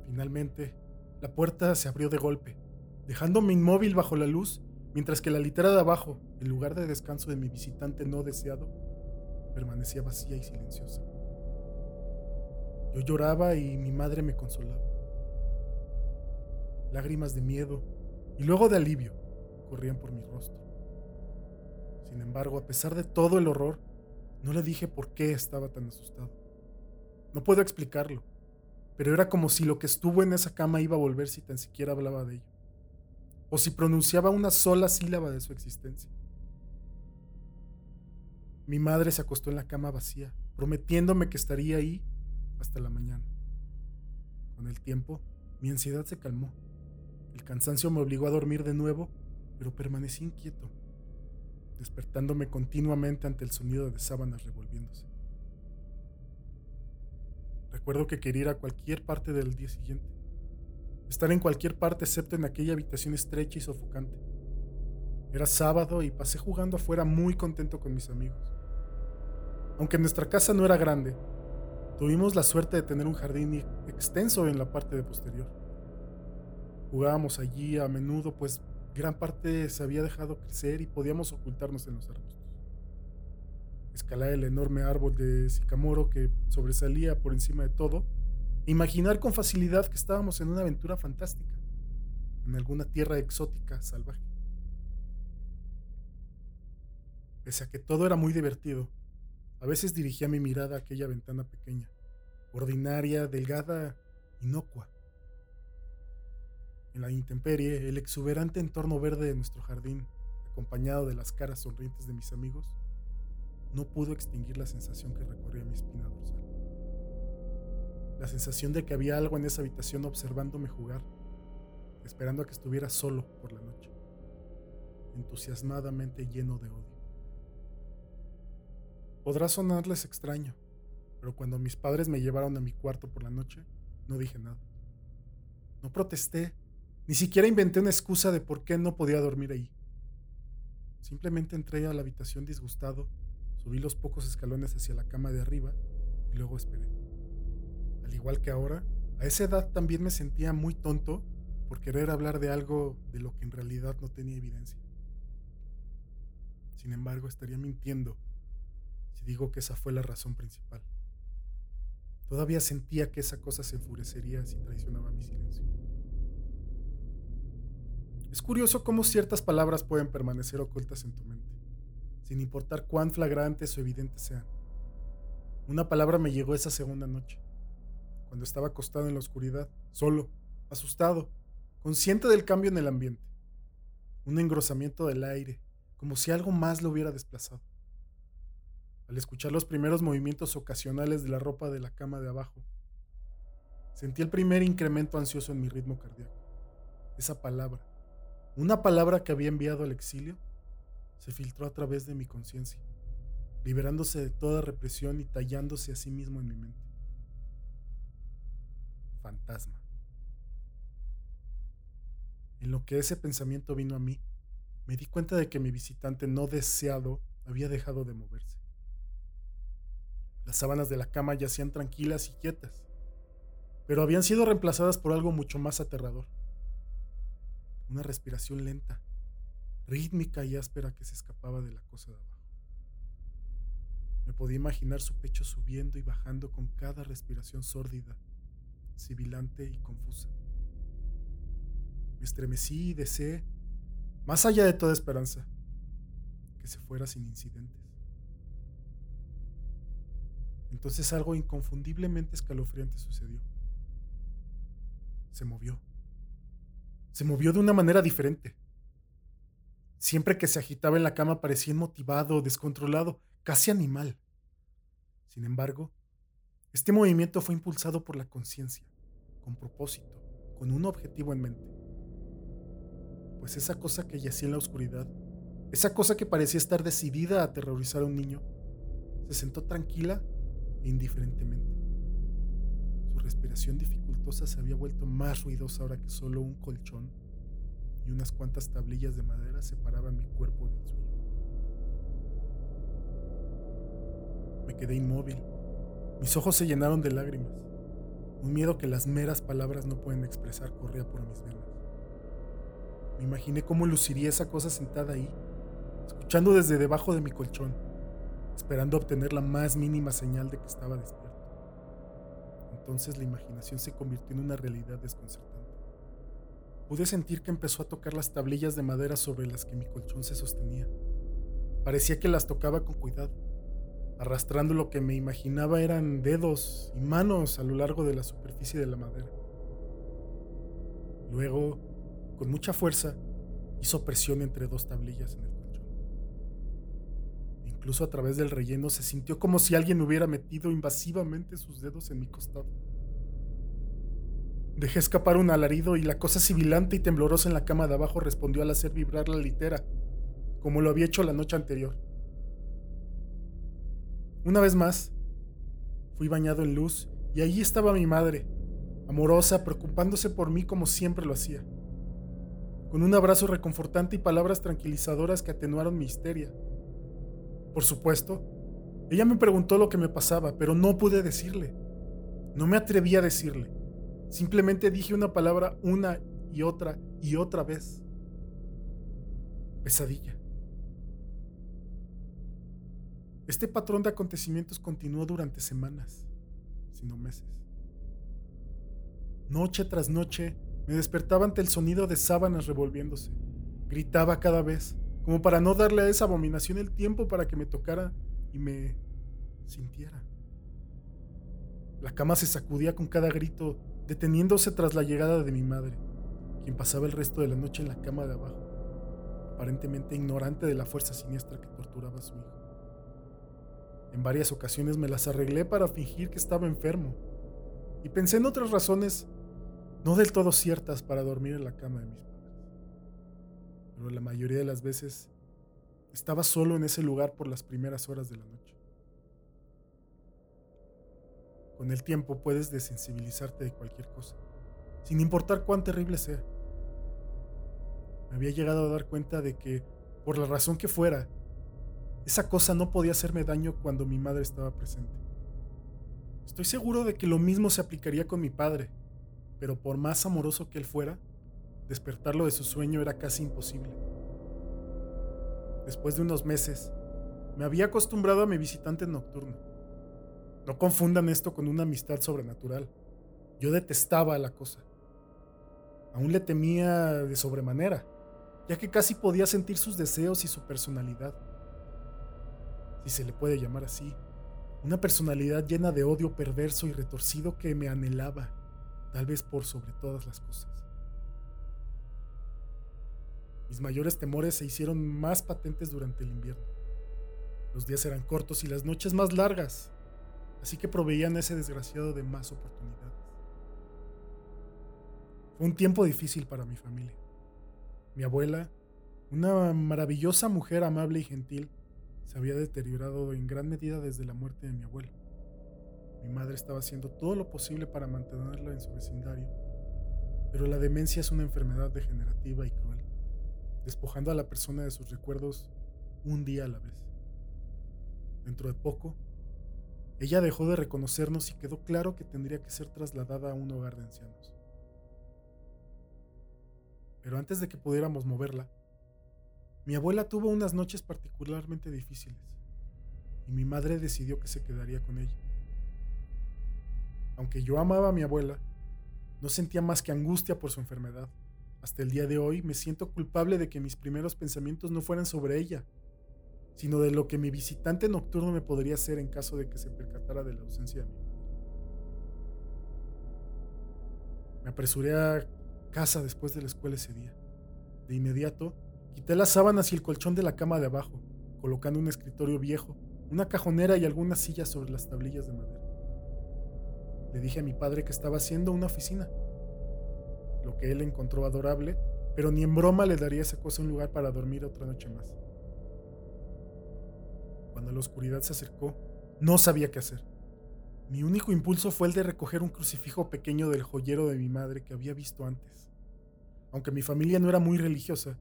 Finalmente, la puerta se abrió de golpe, dejándome inmóvil bajo la luz, mientras que la litera de abajo, el lugar de descanso de mi visitante no deseado, permanecía vacía y silenciosa. Yo lloraba y mi madre me consolaba. Lágrimas de miedo y luego de alivio corrían por mi rostro. Sin embargo, a pesar de todo el horror, no le dije por qué estaba tan asustado. No puedo explicarlo, pero era como si lo que estuvo en esa cama iba a volver si tan siquiera hablaba de ello, o si pronunciaba una sola sílaba de su existencia. Mi madre se acostó en la cama vacía, prometiéndome que estaría ahí hasta la mañana. Con el tiempo, mi ansiedad se calmó. El cansancio me obligó a dormir de nuevo, pero permanecí inquieto despertándome continuamente ante el sonido de sábanas revolviéndose. Recuerdo que quería ir a cualquier parte del día siguiente, estar en cualquier parte excepto en aquella habitación estrecha y sofocante. Era sábado y pasé jugando afuera muy contento con mis amigos. Aunque nuestra casa no era grande, tuvimos la suerte de tener un jardín extenso en la parte de posterior. Jugábamos allí a menudo, pues Gran parte se había dejado crecer y podíamos ocultarnos en los arbustos. Escalar el enorme árbol de sicamoro que sobresalía por encima de todo, imaginar con facilidad que estábamos en una aventura fantástica, en alguna tierra exótica salvaje. Pese a que todo era muy divertido, a veces dirigía mi mirada a aquella ventana pequeña, ordinaria, delgada, inocua, en la intemperie, el exuberante entorno verde de nuestro jardín, acompañado de las caras sonrientes de mis amigos, no pudo extinguir la sensación que recorría mi espina dorsal. La sensación de que había algo en esa habitación observándome jugar, esperando a que estuviera solo por la noche, entusiasmadamente lleno de odio. Podrá sonarles extraño, pero cuando mis padres me llevaron a mi cuarto por la noche, no dije nada. No protesté, ni siquiera inventé una excusa de por qué no podía dormir ahí. Simplemente entré a la habitación disgustado, subí los pocos escalones hacia la cama de arriba y luego esperé. Al igual que ahora, a esa edad también me sentía muy tonto por querer hablar de algo de lo que en realidad no tenía evidencia. Sin embargo, estaría mintiendo digo que esa fue la razón principal. Todavía sentía que esa cosa se enfurecería si traicionaba mi silencio. Es curioso cómo ciertas palabras pueden permanecer ocultas en tu mente, sin importar cuán flagrantes o evidentes sean. Una palabra me llegó esa segunda noche, cuando estaba acostado en la oscuridad, solo, asustado, consciente del cambio en el ambiente. Un engrosamiento del aire, como si algo más lo hubiera desplazado. Al escuchar los primeros movimientos ocasionales de la ropa de la cama de abajo, sentí el primer incremento ansioso en mi ritmo cardíaco. Esa palabra, una palabra que había enviado al exilio se filtró a través de mi conciencia, liberándose de toda represión y tallándose a sí mismo en mi mente. Fantasma. En lo que ese pensamiento vino a mí, me di cuenta de que mi visitante no deseado había dejado de moverse. Las sábanas de la cama yacían tranquilas y quietas, pero habían sido reemplazadas por algo mucho más aterrador una respiración lenta, rítmica y áspera que se escapaba de la cosa de abajo. Me podía imaginar su pecho subiendo y bajando con cada respiración sórdida, sibilante y confusa. Me estremecí y deseé, más allá de toda esperanza, que se fuera sin incidentes. Entonces algo inconfundiblemente escalofriante sucedió. Se movió se movió de una manera diferente. Siempre que se agitaba en la cama parecía inmotivado, descontrolado, casi animal. Sin embargo, este movimiento fue impulsado por la conciencia, con propósito, con un objetivo en mente. Pues esa cosa que yacía en la oscuridad, esa cosa que parecía estar decidida a aterrorizar a un niño, se sentó tranquila indiferentemente. Su respiración dificultosa se había vuelto más ruidosa ahora que solo un colchón y unas cuantas tablillas de madera separaban mi cuerpo del suyo. Me quedé inmóvil. Mis ojos se llenaron de lágrimas. Un miedo que las meras palabras no pueden expresar corría por mis venas. Me imaginé cómo luciría esa cosa sentada ahí, escuchando desde debajo de mi colchón, esperando obtener la más mínima señal de que estaba despierto. Entonces la imaginación se convirtió en una realidad desconcertante. Pude sentir que empezó a tocar las tablillas de madera sobre las que mi colchón se sostenía. Parecía que las tocaba con cuidado, arrastrando lo que me imaginaba eran dedos y manos a lo largo de la superficie de la madera. Luego, con mucha fuerza, hizo presión entre dos tablillas en el. Incluso a través del relleno se sintió como si alguien hubiera metido invasivamente sus dedos en mi costado. Dejé escapar un alarido y la cosa sibilante y temblorosa en la cama de abajo respondió al hacer vibrar la litera, como lo había hecho la noche anterior. Una vez más, fui bañado en luz y allí estaba mi madre, amorosa, preocupándose por mí como siempre lo hacía, con un abrazo reconfortante y palabras tranquilizadoras que atenuaron mi histeria. Por supuesto, ella me preguntó lo que me pasaba, pero no pude decirle. No me atreví a decirle. Simplemente dije una palabra una y otra y otra vez. Pesadilla. Este patrón de acontecimientos continuó durante semanas, sino meses. Noche tras noche me despertaba ante el sonido de sábanas revolviéndose. Gritaba cada vez, como para no darle a esa abominación el tiempo para que me tocara y me sintiera. La cama se sacudía con cada grito, deteniéndose tras la llegada de mi madre, quien pasaba el resto de la noche en la cama de abajo, aparentemente ignorante de la fuerza siniestra que torturaba a su hijo. En varias ocasiones me las arreglé para fingir que estaba enfermo y pensé en otras razones no del todo ciertas para dormir en la cama de mis. Pero la mayoría de las veces estaba solo en ese lugar por las primeras horas de la noche. Con el tiempo puedes desensibilizarte de cualquier cosa, sin importar cuán terrible sea. Me había llegado a dar cuenta de que, por la razón que fuera, esa cosa no podía hacerme daño cuando mi madre estaba presente. Estoy seguro de que lo mismo se aplicaría con mi padre, pero por más amoroso que él fuera, despertarlo de su sueño era casi imposible. Después de unos meses, me había acostumbrado a mi visitante nocturno. No confundan esto con una amistad sobrenatural. Yo detestaba a la cosa. Aún le temía de sobremanera, ya que casi podía sentir sus deseos y su personalidad si se le puede llamar así, una personalidad llena de odio perverso y retorcido que me anhelaba, tal vez por sobre todas las cosas. Mis mayores temores se hicieron más patentes durante el invierno. Los días eran cortos y las noches más largas, así que proveían a ese desgraciado de más oportunidades. Fue un tiempo difícil para mi familia. Mi abuela, una maravillosa mujer amable y gentil, se había deteriorado en gran medida desde la muerte de mi abuelo. Mi madre estaba haciendo todo lo posible para mantenerla en su vecindario, pero la demencia es una enfermedad degenerativa y despojando a la persona de sus recuerdos un día a la vez. Dentro de poco, ella dejó de reconocernos y quedó claro que tendría que ser trasladada a un hogar de ancianos. Pero antes de que pudiéramos moverla, mi abuela tuvo unas noches particularmente difíciles y mi madre decidió que se quedaría con ella. Aunque yo amaba a mi abuela, no sentía más que angustia por su enfermedad. Hasta el día de hoy me siento culpable de que mis primeros pensamientos no fueran sobre ella, sino de lo que mi visitante nocturno me podría hacer en caso de que se percatara de la ausencia de mi madre. Me apresuré a casa después de la escuela ese día. De inmediato Quité las sábanas y el colchón de la cama de abajo, colocando un escritorio viejo, una cajonera y algunas sillas sobre las tablillas de madera. Le dije a mi padre que estaba haciendo una oficina, lo que él encontró adorable, pero ni en broma le daría esa cosa un lugar para dormir otra noche más. Cuando la oscuridad se acercó, no sabía qué hacer. Mi único impulso fue el de recoger un crucifijo pequeño del joyero de mi madre que había visto antes. Aunque mi familia no era muy religiosa,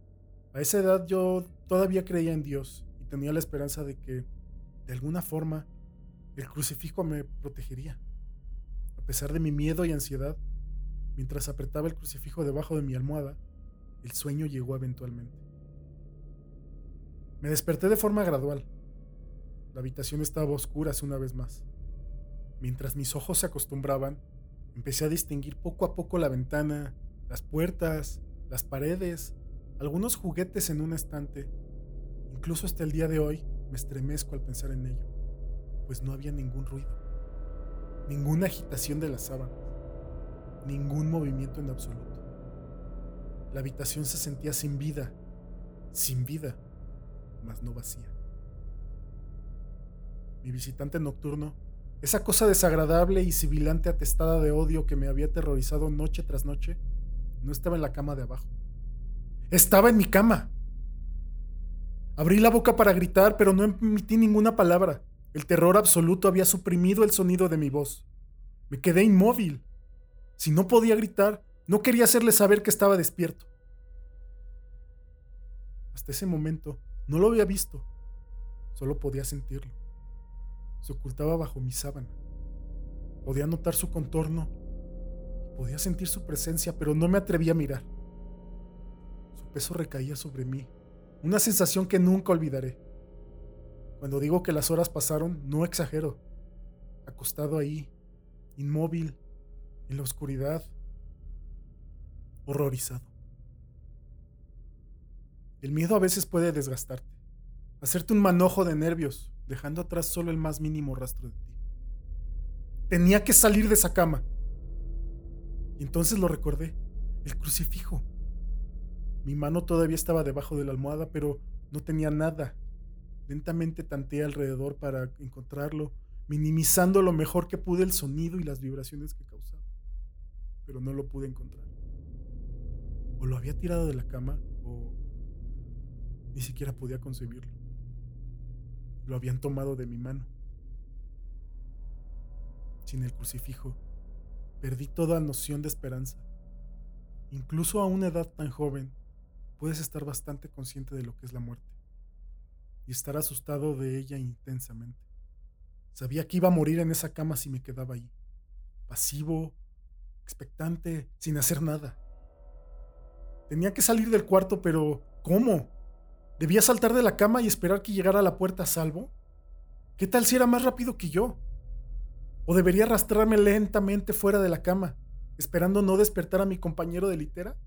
a esa edad yo todavía creía en Dios y tenía la esperanza de que, de alguna forma, el crucifijo me protegería. A pesar de mi miedo y ansiedad, mientras apretaba el crucifijo debajo de mi almohada, el sueño llegó eventualmente. Me desperté de forma gradual. La habitación estaba oscura una vez más. Mientras mis ojos se acostumbraban, empecé a distinguir poco a poco la ventana, las puertas, las paredes algunos juguetes en un estante. Incluso hasta el día de hoy me estremezco al pensar en ello, pues no había ningún ruido, ninguna agitación de las sábanas, ningún movimiento en absoluto. La habitación se sentía sin vida, sin vida, mas no vacía. Mi visitante nocturno, esa cosa desagradable y sibilante atestada de odio que me había aterrorizado noche tras noche, no estaba en la cama de abajo estaba en mi cama. Abrí la boca para gritar, pero no emití ninguna palabra. El terror absoluto había suprimido el sonido de mi voz. Me quedé inmóvil. Si no podía gritar, no quería hacerle saber que estaba despierto. Hasta ese momento no lo había visto, solo podía sentirlo. Se ocultaba bajo mi sábana. Podía notar su contorno, podía sentir su presencia, pero no me atreví a mirar peso recaía sobre mí, una sensación que nunca olvidaré. Cuando digo que las horas pasaron, no exagero. Acostado ahí, inmóvil, en la oscuridad, horrorizado. El miedo a veces puede desgastarte, hacerte un manojo de nervios, dejando atrás solo el más mínimo rastro de ti. Tenía que salir de esa cama. Y entonces lo recordé, el crucifijo. Mi mano todavía estaba debajo de la almohada, pero no tenía nada. Lentamente tanteé alrededor para encontrarlo, minimizando lo mejor que pude el sonido y las vibraciones que causaba. Pero no lo pude encontrar. O lo había tirado de la cama, o ni siquiera podía concebirlo. Lo habían tomado de mi mano. Sin el crucifijo, perdí toda noción de esperanza. Incluso a una edad tan joven, puedes estar bastante consciente de lo que es la muerte y estar asustado de ella intensamente. Sabía que iba a morir en esa cama si me quedaba ahí, pasivo, expectante, sin hacer nada. Tenía que salir del cuarto, pero ¿cómo? ¿Debía saltar de la cama y esperar que llegara a la puerta a salvo? ¿Qué tal si era más rápido que yo? ¿O debería arrastrarme lentamente fuera de la cama, esperando no despertar a mi compañero de litera?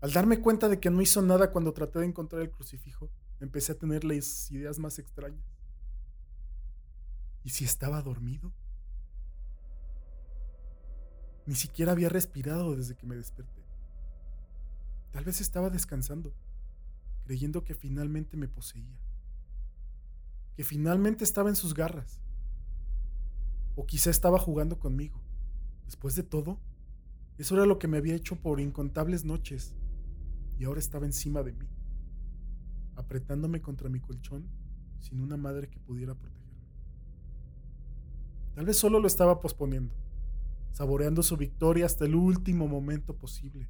Al darme cuenta de que no hizo nada cuando traté de encontrar el crucifijo, empecé a tener las ideas más extrañas. ¿Y si estaba dormido? Ni siquiera había respirado desde que me desperté. Tal vez estaba descansando, creyendo que finalmente me poseía, que finalmente estaba en sus garras, o quizá estaba jugando conmigo. Después de todo, eso era lo que me había hecho por incontables noches, y ahora estaba encima de mí apretándome contra mi colchón sin una madre que pudiera protegerme. Tal vez solo lo estaba posponiendo, saboreando su victoria hasta el último momento posible,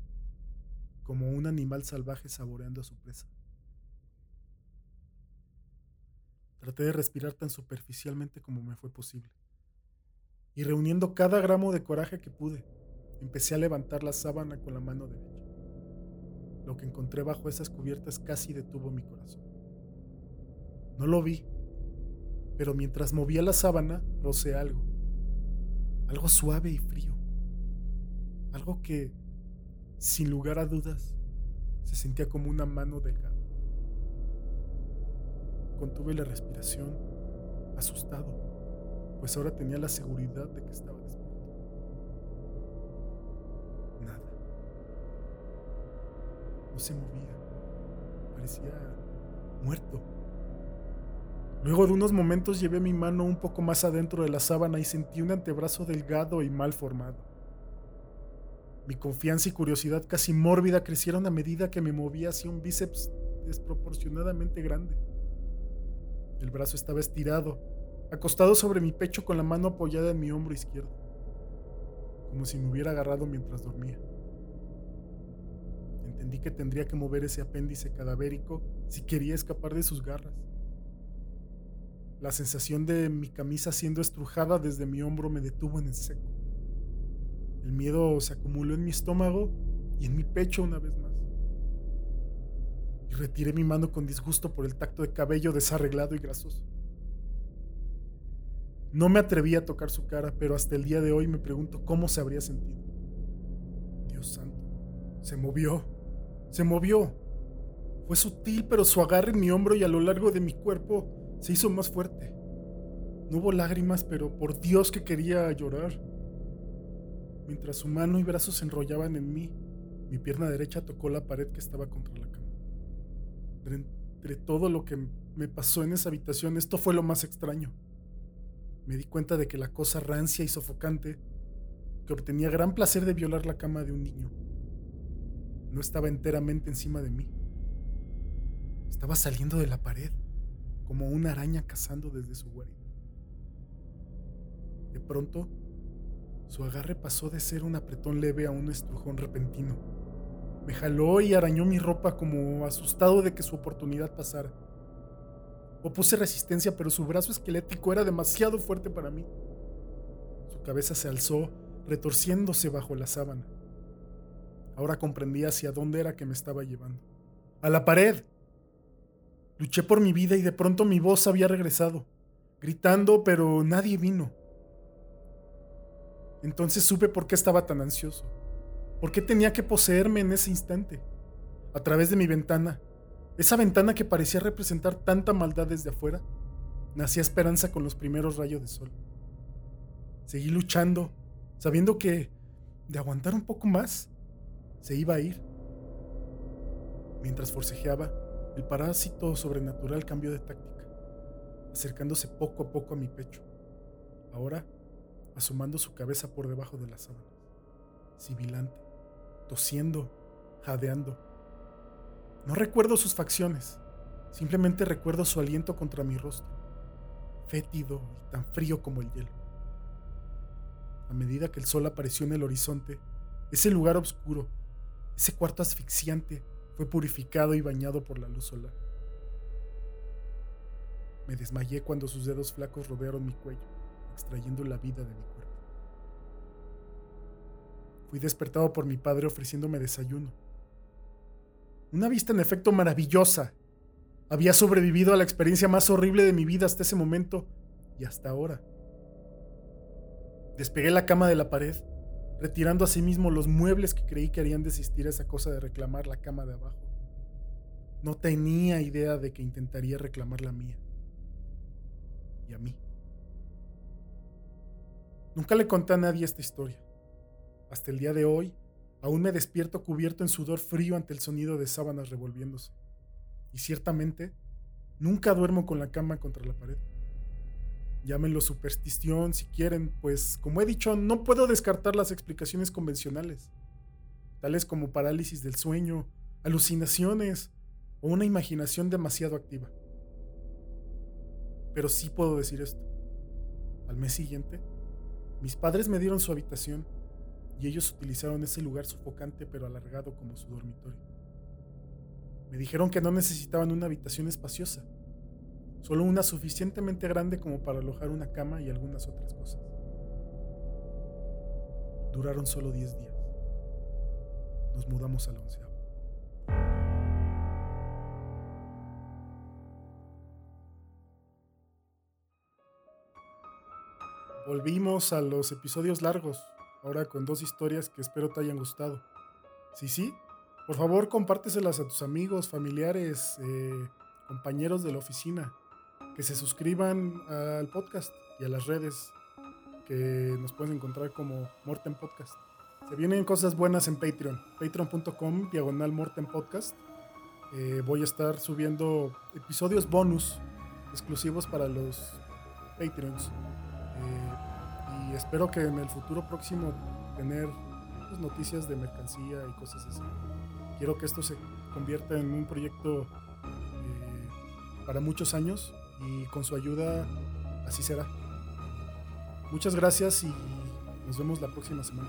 como un animal salvaje saboreando a su presa. Traté de respirar tan superficialmente como me fue posible. Y reuniendo cada gramo de coraje que pude, empecé a levantar la sábana con la mano derecha. Lo que encontré bajo esas cubiertas casi detuvo mi corazón. No lo vi, pero mientras movía la sábana, rocé algo. Algo suave y frío. Algo que, sin lugar a dudas, se sentía como una mano delgada. Contuve la respiración, asustado, pues ahora tenía la seguridad de que estaba despierto. no se movía. Parecía muerto. Luego de unos momentos llevé mi mano un poco más adentro de la sábana y sentí un antebrazo delgado y mal formado. Mi confianza y curiosidad casi mórbida crecieron a medida que me movía hacia un bíceps desproporcionadamente grande. El brazo estaba estirado, acostado sobre mi pecho con la mano apoyada en mi hombro izquierdo, como si me hubiera agarrado mientras dormía entendí que tendría que mover ese apéndice cadavérico si quería escapar de sus garras. La sensación de mi camisa siendo estrujada desde mi hombro me detuvo en el seco. El miedo se acumuló en mi estómago y en mi pecho una vez más. Y retiré mi mano con disgusto por el tacto de cabello desarreglado y grasoso. No me atreví a tocar su cara, pero hasta el día de hoy me pregunto cómo se habría sentido. Dios santo, se movió se movió. Fue sutil, pero su agarre en mi hombro y a lo largo de mi cuerpo se hizo más fuerte. No hubo lágrimas, pero por Dios que quería llorar. Mientras su mano y brazos se enrollaban en mí, mi pierna derecha tocó la pared que estaba contra la cama. entre todo lo que me pasó en esa habitación, esto fue lo más extraño. Me di cuenta de que la cosa rancia y sofocante, que obtenía gran placer de violar la cama de un niño, no estaba enteramente encima de mí. Estaba saliendo de la pared, como una araña cazando desde su guarida. De pronto, su agarre pasó de ser un apretón leve a un estrujón repentino. Me jaló y arañó mi ropa como asustado de que su oportunidad pasara. Opuse resistencia, pero su brazo esquelético era demasiado fuerte para mí. Su cabeza se alzó, retorciéndose bajo la sábana. Ahora comprendí hacia dónde era que me estaba llevando. ¡A la pared! Luché por mi vida y de pronto mi voz había regresado, gritando, pero nadie vino. Entonces supe por qué estaba tan ansioso, por qué tenía que poseerme en ese instante, a través de mi ventana, esa ventana que parecía representar tanta maldad desde afuera, nacía esperanza con los primeros rayos de sol. Seguí luchando, sabiendo que, de aguantar un poco más, se iba a ir. Mientras forcejeaba, el parásito sobrenatural cambió de táctica, acercándose poco a poco a mi pecho. Ahora, asomando su cabeza por debajo de las sábanas, sibilante, tosiendo, jadeando. No recuerdo sus facciones, simplemente recuerdo su aliento contra mi rostro, fétido y tan frío como el hielo. A medida que el sol apareció en el horizonte, ese lugar oscuro, ese cuarto asfixiante, fue purificado y bañado por la luz solar. Me desmayé cuando sus dedos flacos rodearon mi cuello, extrayendo la vida de mi cuerpo. Fui despertado por mi padre ofreciéndome desayuno. Una vista en efecto maravillosa. Había sobrevivido a la experiencia más horrible de mi vida hasta ese momento y hasta ahora. Despegué la cama de la pared, retirando a sí mismo los muebles que creí que harían desistir a esa cosa de reclamar la cama de abajo. No tenía idea de que intentaría reclamar la mía. Y a mí. Nunca le conté a nadie esta historia. Hasta el día de hoy, aún me despierto cubierto en sudor frío ante el sonido de sábanas revolviéndose. Y ciertamente, nunca duermo con la cama contra la pared. Llámenlo superstición si quieren, pues como he dicho, no puedo descartar las explicaciones convencionales, tales como parálisis del sueño, alucinaciones o una imaginación demasiado activa. Pero sí puedo decir esto. Al mes siguiente, mis padres me dieron su habitación y ellos utilizaron ese lugar sofocante pero alargado como su dormitorio. Me dijeron que no necesitaban una habitación espaciosa, solo una suficientemente grande como para alojar una cama y algunas otras cosas. Duraron solo 10 días. Nos mudamos al onceavo. Volvimos a los episodios largos, ahora con dos historias que espero te hayan gustado. Sí, sí, por favor compárteselas a tus amigos, familiares, eh, compañeros de la oficina que se suscriban al podcast y a las redes que nos pueden encontrar como Morten Podcast. Se vienen cosas buenas en Patreon, patreon.com diagonal Morten Podcast. Eh, voy a estar subiendo episodios bonus exclusivos para los Patreons. Eh, y espero que en el futuro próximo tener pues, noticias de mercancía y cosas así. Quiero que esto se convierta en un proyecto eh, para muchos años y con su ayuda así será. Muchas gracias y nos vemos la próxima semana.